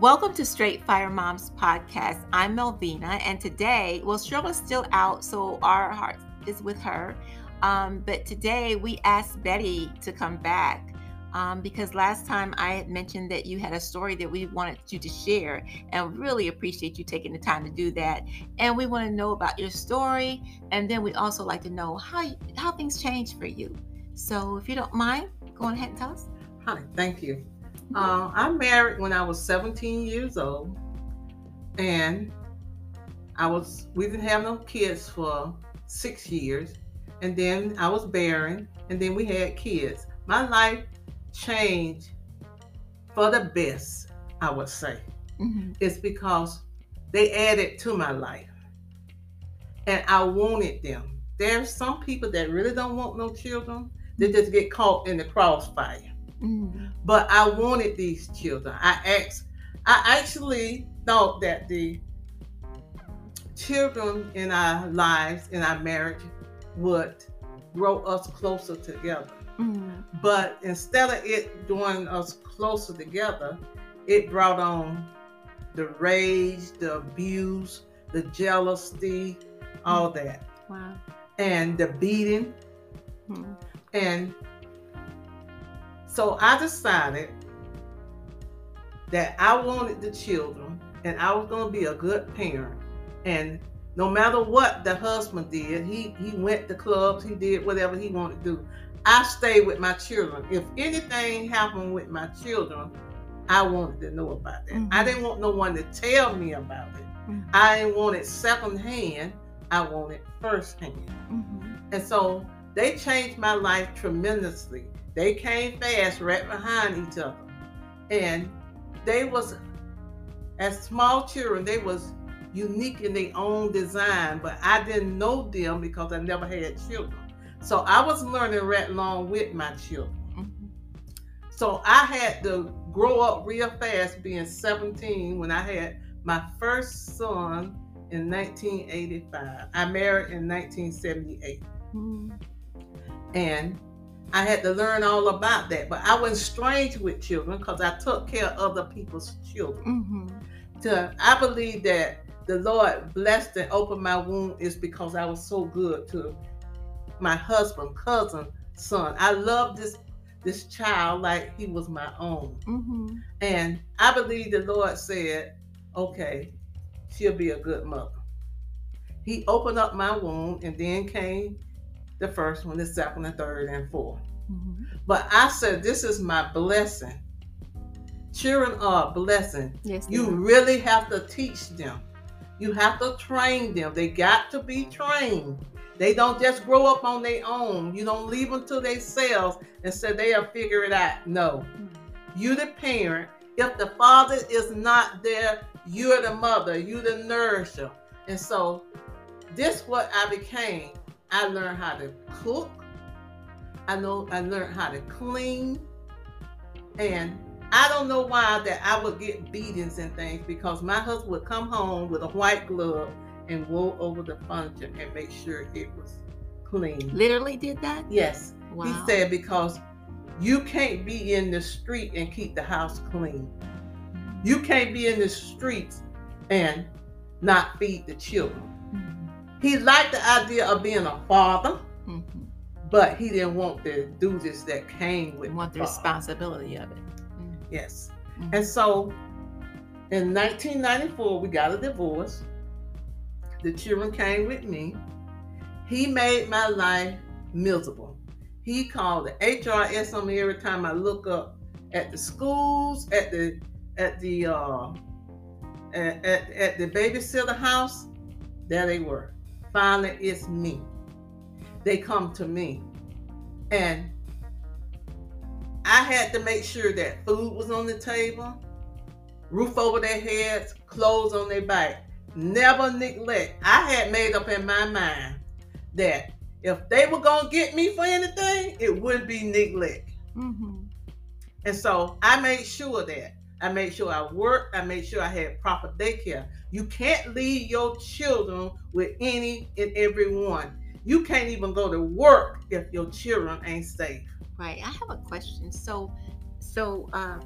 Welcome to Straight Fire Moms podcast. I'm Melvenia, and today, well, Shirley's still out, so our heart is with her. Um, but today, we asked Betty to come back um, because last time I had mentioned that you had a story that we wanted you to share, and really appreciate you taking the time to do that. And we want to know about your story, and then we also like to know how how things changed for you. So, if you don't mind, go ahead and tell us. Hi, thank you. Uh, I married when I was 17 years old, and I was we didn't have no kids for six years, and then I was barren, and then we had kids. My life changed for the best, I would say. Mm-hmm. It's because they added to my life, and I wanted them. There's some people that really don't want no children. They just get caught in the crossfire. Mm-hmm. But I wanted these children. I asked, I actually thought that the children in our lives, in our marriage, would grow us closer together. Mm-hmm. But instead of it drawing us closer together, it brought on the rage, the abuse, the jealousy, all mm-hmm. that. Wow. And the beating. Mm-hmm. And so I decided that I wanted the children and I was going to be a good parent. And no matter what the husband did, he, he went to clubs, he did whatever he wanted to do. I stayed with my children. If anything happened with my children, I wanted to know about that. Mm-hmm. I didn't want no one to tell me about it. Mm-hmm. I didn't want it second hand. I wanted first hand. Mm-hmm. And so they changed my life tremendously. They came fast right behind each other. And they was as small children, they was unique in their own design, but I didn't know them because I never had children. So I was learning right along with my children. Mm-hmm. So I had to grow up real fast being 17 when I had my first son in 1985. I married in 1978. Mm-hmm. And I had to learn all about that. But I wasn't strange with children because I took care of other people's children. Mm-hmm. To I believe that the Lord blessed and opened my womb is because I was so good to my husband, cousin, son. I love this this child like he was my own. Mm-hmm. And I believe the Lord said, okay, she'll be a good mother. He opened up my womb and then came the first one, the second, the third, and 4th mm-hmm. But I said, this is my blessing. Children are a blessing. Yes, you really have to teach them. You have to train them. They got to be trained. They don't just grow up on their own. You don't leave them to themselves and say they'll figure it out. No. Mm-hmm. You the parent. If the father is not there, you're the mother. You the nourisher. And so this what I became I learned how to cook. I know I learned how to clean. And I don't know why that I would get beatings and things because my husband would come home with a white glove and go over the furniture and make sure it was clean. Literally did that? Yes. Wow. He said because you can't be in the street and keep the house clean. You can't be in the streets and not feed the children. He liked the idea of being a father, mm-hmm. but he didn't want the duties that came with. Want the father. responsibility of it. Mm-hmm. Yes, mm-hmm. and so in 1994 we got a divorce. The children came with me. He made my life miserable. He called the HRS on me every time I look up at the schools, at the at the uh, at, at, at the babysitter house. There they were finally it's me. They come to me. And I had to make sure that food was on the table, roof over their heads, clothes on their back. Never neglect. I had made up in my mind that if they were going to get me for anything, it would be neglect. Mm-hmm. And so I made sure that I made sure I worked. I made sure I had proper daycare. You can't leave your children with any and every one. You can't even go to work if your children ain't safe. Right. I have a question. So, so um,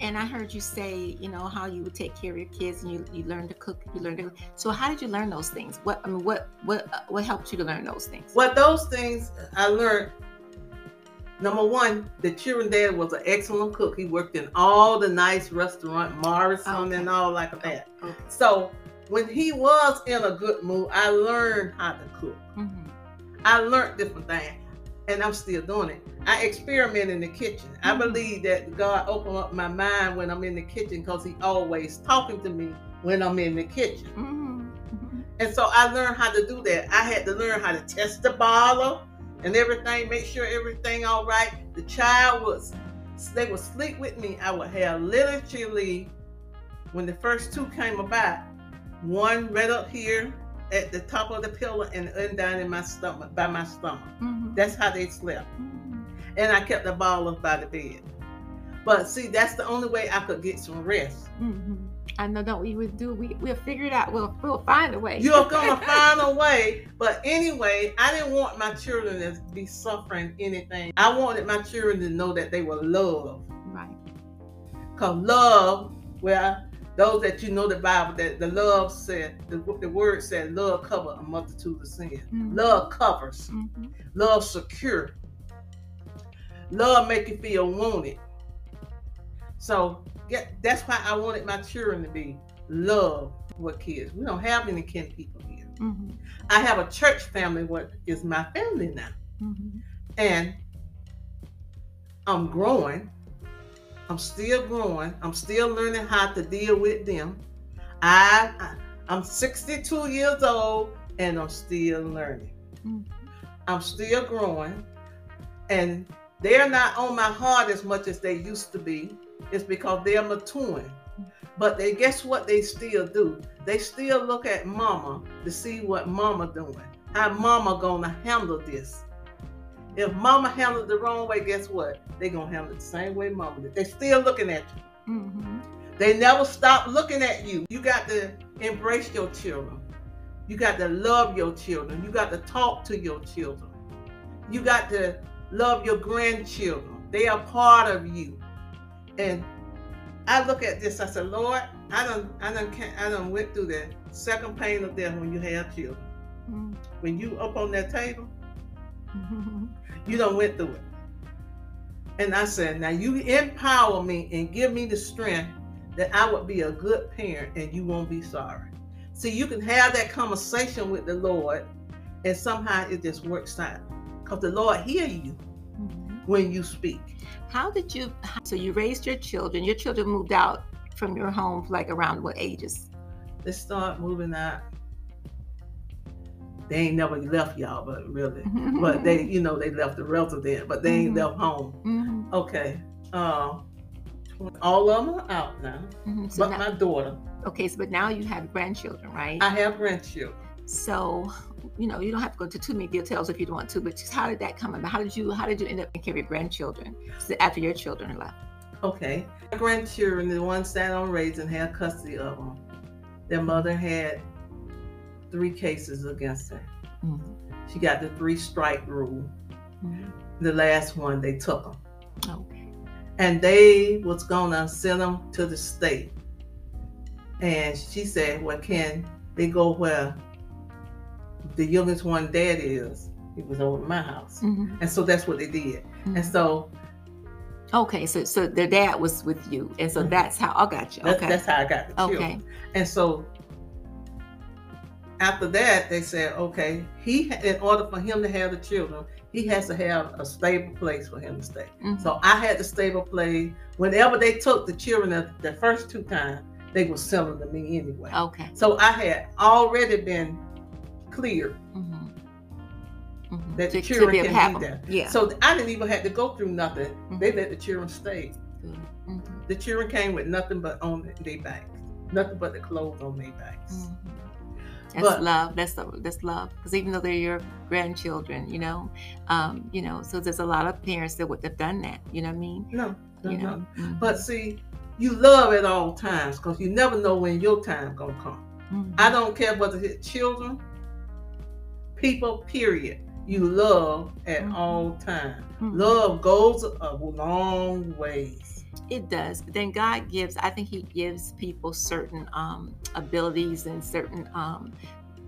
And I heard you say, you know, how you would take care of your kids and you, you learn to cook, you learn to so how did you learn those things? What I mean what what uh, what helped you to learn those things? What those things I learned number one, the children dad was an excellent cook. He worked in all the nice restaurant, Morrison Okay. and all like that. Okay. So when he was in a good mood, I learned how to cook. Mhm. I learned different things, and I'm still doing it. I experiment in the kitchen. I Mhm. believe that God opened up my mind when I'm in the kitchen because He always talking to me when I'm in the kitchen. Mhm. Mhm. And so I learned how to do that. I had to learn how to test the bottle and everything, make sure everything all right. The child was they would sleep with me. I would have literally when the first two came about, one right up here at the top of the pillow and down in my stomach by my stomach. Mhm. That's how they slept. Mhm. And I kept the ball up by the bed. But see, that's the only way I could get some rest. Mhm. I know don't we would do we we'll figure it out. We'll we'll find a way. You're gonna find a way. But anyway, I didn't want my children to be suffering anything. I wanted my children to know that they were loved. right. Cause love, well, those that you know the Bible, that the love said, the, the word said, love cover a multitude of sin. Mhm. Love covers. Mhm. Love secure. Love make you feel wanted. So get, that's why I wanted my children to be love with kids. We don't have any kin people here. Mhm. I have a church family what is my family now. Mhm. And I'm growing. I'm still growing. I'm still learning how to deal with them. I, I I'm 62 years old and I'm still learning. Mhm. I'm still growing. And they're not on my heart as much as they used to be. It's because they're maturing. But they guess what they still do? They still look at mama to see what mama doing. How mama gonna handle this. If mama handled the wrong way, guess what? They gonna handle it the same way mama did. They still looking at you. Mhm. They never stop looking at you. You got to embrace your children. You got to love your children. You got to talk to your children. You got to love your grandchildren. They are part of you. And I look at this, I said, Lord, I don't I don't can't I don't went through the second pain of death when you have children. Mhm. When you up on that table, you don't went through it. And I said, now you empower me and give me the strength that I would be a good parent and you won't be sorry. See, you can have that conversation with the Lord and somehow it just works out. Because the Lord hear you Mhm. when you speak. How did you? So you raised your children. Your children moved out from your home, like around what ages? They start moving out. They ain't never left y'all, but really. But they, you know, they left the resident, but they ain't Mhm. left home. Mhm. Okay. Uh, all of them are out now. Mhm. So But now, my daughter, okay, so but now you have grandchildren, right? I have grandchildren. So you know you don't have to go into too many details if you don't want to, but just how did that come about? How did you how did you end up taking care of your grandchildren after your children left? Okay. My grandchildren, the ones that I'm raising, had custody of them. Their mother had three cases against her. Mhm. She got the three strike rule. Mhm. The last one, they took them. Okay. And they was gonna send them to the state. And she said, well, can they go where the youngest one dad is? He was over at my house. Mhm. And so that's what they did. Mhm. And so Okay, so so their dad was with you, and so Mhm. that's how I got you. that's, Okay. that's how I got the children. okay. And so after that, they said, okay, he in order for him to have the children, he has to have a stable place for him to stay. Mhm. So I had the stable place. Whenever they took the children the, the first two times, they were selling to me anyway. Okay. So I had already been clear Mhm. Mhm. that the To- children be can to have be there. Yeah. So I didn't even have to go through nothing. Mhm. They let the children stay. Mhm. The children came with nothing but on their backs, nothing but the clothes on their backs. Mhm. That's But- love. That's that's love. Because even though they're your grandchildren, you know, um, you know, so there's a lot of parents that would have done that. You know what I mean? No, no, You no. know. Mhm. But see, you love at all times because you never know when your time gonna come. Mhm. I don't care whether it's children, people, period. You love at Mhm. all times. Mhm. Love goes a long ways. It does. But then God gives, I think He gives people certain um, abilities and certain, um,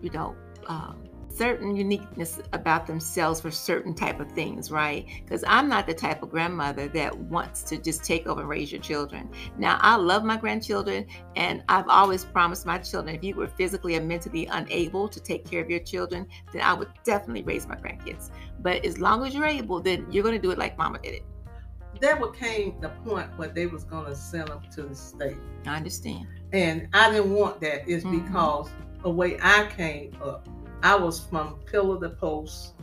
you know, um, certain uniqueness about themselves for certain type of things, right? Because I'm not the type of grandmother that wants to just take over and raise your children. Now, I love my grandchildren, and I've always promised my children if you were physically and mentally unable to take care of your children, then I would definitely raise my grandkids. But as long as you're able, then you're going to do it like Mama did it. There came the point where they was gonna send them to the state, I understand. and I didn't want that. Is Mhm. because the way I came up, I was from pillar to post,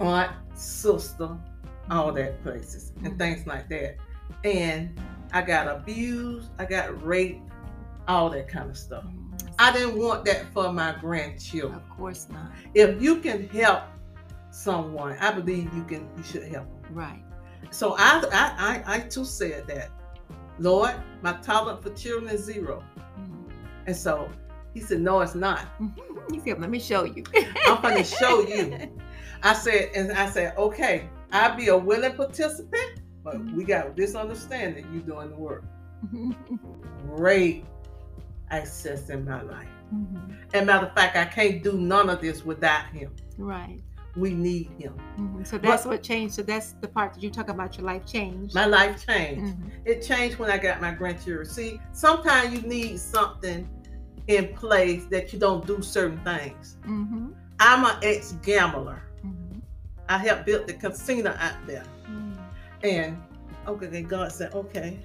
aunt, sister, all that places and Mhm. things like that, and I got abused, I got raped, all that kind of stuff. Mm, I didn't want that for my grandchildren. Of course not. If you can help someone, I believe you can. You should help them. Right. So I, I, I, I too said that, Lord, my tolerance for children is zero. Mhm. And so he said, No, it's not. He said, "Let me show you." I'm going to show you. I said, and I said, okay, I'll be a willing participant, but we got this understanding you doing the work. Great access in my life. Mhm. And matter of fact, I can't do none of this without him. Right. We need him. Mhm. So that's what changed. So that's the part that you talk about your life changed. My life changed. Mhm. It changed when I got my grandchildren. See, sometimes you need something in place that you don't do certain things. Mhm. I'm an ex gambler. Mhm. I helped build the casino out there. Mhm. And okay, then God said, okay,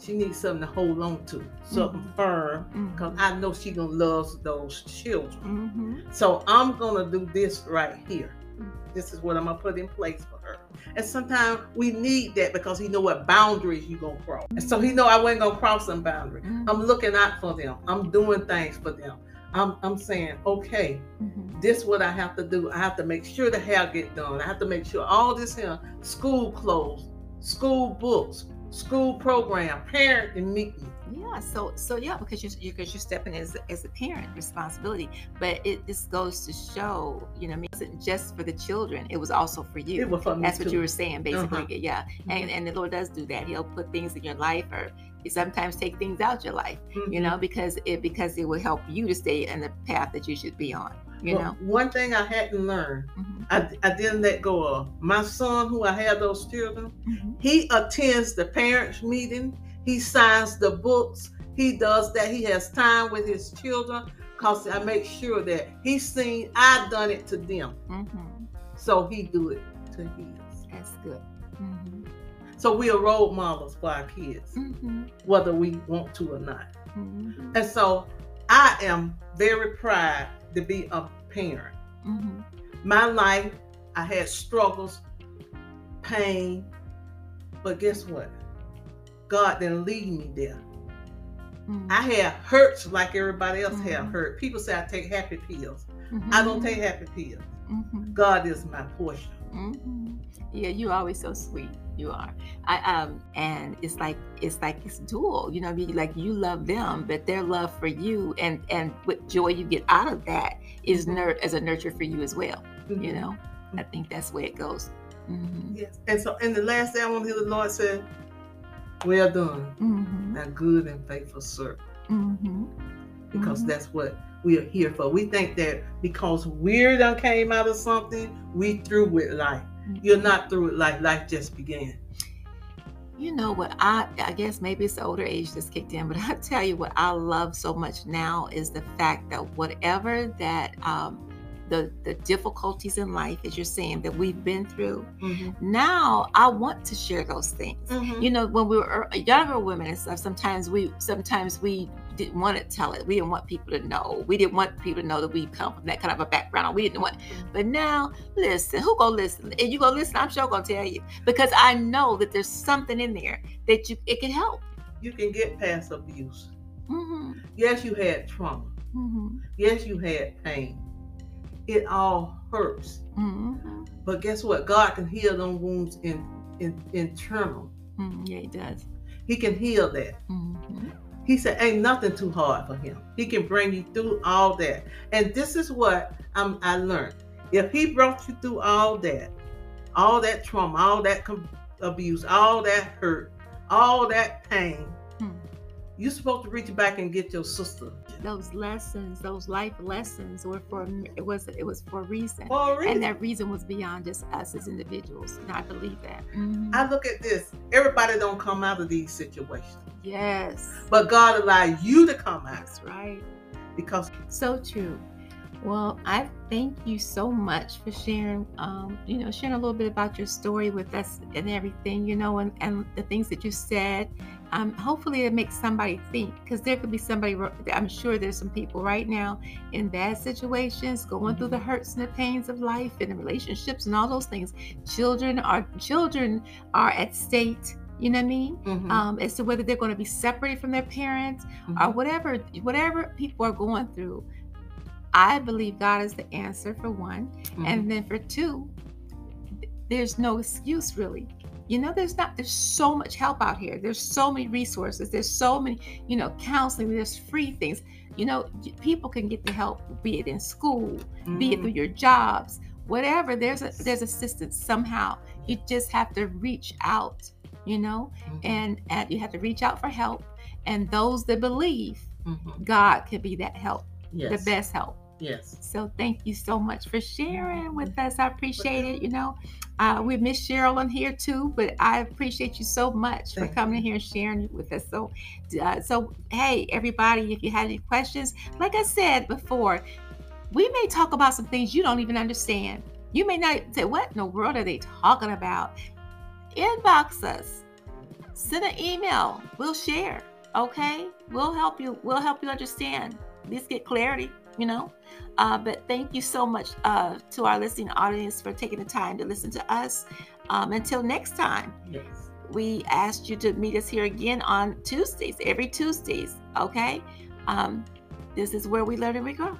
she needs something to hold on to, something firm, because Mhm. I know she gonna love those children. Mhm. So I'm gonna do this right here. Mhm. This is what I'm gonna put in place. And sometimes we need that because he know what boundaries you gonna cross. And so he know I wasn't gonna cross some boundary. Mhm. I'm looking out for them. I'm doing things for them. I'm, I'm saying, okay, Mhm. this what I have to do. I have to make sure the hair get done. I have to make sure all this here, school clothes, school books, school program, parent and meeting. Yeah. So so yeah, because you're you- because you're stepping as as a parent responsibility, but it this goes to show, you know, I mean, it wasn't just for the children; it was also for you. It was for me That's what you were saying, basically. Uh-huh. Yeah. And and the Lord does do that. He'll put things in your life, or he sometimes take things out your life. You Mhm. know, because it because it will help you to stay in the path that you should be on. You Well, know. one thing I hadn't learned, Mhm. I, I didn't let go of. My son, who I had those children, Mhm. he attends the parents' meeting. He signs the books. He does that. He has time with his children because I make sure that he's seen I've done it to them. Mhm. So he do it to his. That's good. Mhm. So we are role models for our kids, Mhm. whether we want to or not. Mhm. And so I am very proud to be a parent. Mhm. My life, I had struggles, pain, but guess what? God didn't leave me there. Mhm. I had hurts like everybody else have Mhm. hurt. People say I take happy pills. I don't take happy pills. Mhm. God is my portion. Yeah, you always so sweet. You are. I um and it's like it's like it's dual. You know, what I mean? like you love them, but their love for you and and what joy you get out of that is Mhm. nur- as a nurture for you as well. You Mhm. know, I think that's where it goes. hmm Yes. And so in the last day I want to hear the Lord say, Well done, hmm now good and faithful servant. hmm Because Mhm. that's what we are here for. We think that because we're done came out of something, we through with life. You're not through with life. Life just began. You know what I I guess maybe it's the older age that's kicked in, but I tell you what I love so much now is the fact that whatever that um the the difficulties in life, as you're saying, that we've been through, now I want to share those things. Mhm. You know, when we were er- younger women and stuff, sometimes we sometimes we didn't want to tell it. We didn't want people to know. We didn't want people to know that we come from that kind of a background. We didn't want. But now, listen, who gonna listen? And you gonna listen? I'm sure gonna tell you because I know that there's something in there that you it can help. You can get past abuse. hmm Yes, you had trauma. hmm Yes, you had pain. It all hurts. hmm But guess what? God can heal them wounds in, in internal. hmm Yeah, He does. He can heal that. He said, "Ain't nothing too hard for him. He can bring you through all that." And this is what um, I learned. If he brought you through all that, all that trauma, all that com- abuse, all that hurt, all that pain, Hmm. you're supposed to reach back and get your sister Those lessons, those life lessons, were for it was it was for a reason, for a reason. and that reason was beyond just us as individuals. And I believe that. Mhm. I look at this. Everybody don't come out of these situations, yes, but God allowed you to come out that's right. because So true. Well, I thank you so much for sharing, um, you know, sharing a little bit about your story with us and everything, you know, and, and the things that you said. Um, hopefully, it makes somebody think because there could be somebody, I'm sure there's some people right now in bad situations, going through the hurts and the pains of life and the relationships and all those things. Children are children are at state. You know what I mean? Mhm, Um, as to whether they're going to be separated from their parents mhm. or whatever whatever people are going through i believe god is the answer for one Mhm. and then for two there's no excuse really you know there's not there's so much help out here there's so many resources there's so many you know counseling there's free things you know people can get the help be it in school be it Mhm. through your jobs whatever there's a there's assistance somehow you just have to reach out you know Mhm. and, and you have to reach out for help and those that believe Mhm. god can be that help yes. the best help Yes. so thank you so much for sharing with us. I appreciate it you know. Uh, we miss cheryl on here too but i appreciate you so much for coming in here and sharing with us. So uh, so hey everybody if you have any questions like i said before we may talk about some things you don't even understand. You may not say what in the world are they talking about? Inbox us. Send an email. We'll share okay? We'll help you we'll help you understand. At least get clarity you know? Uh, but thank you so much uh, to our listening audience for taking the time to listen to us. Um, until next time Yes. we asked you to meet us here again on tuesdays every tuesdays okay? Um, this is where we learn and we grow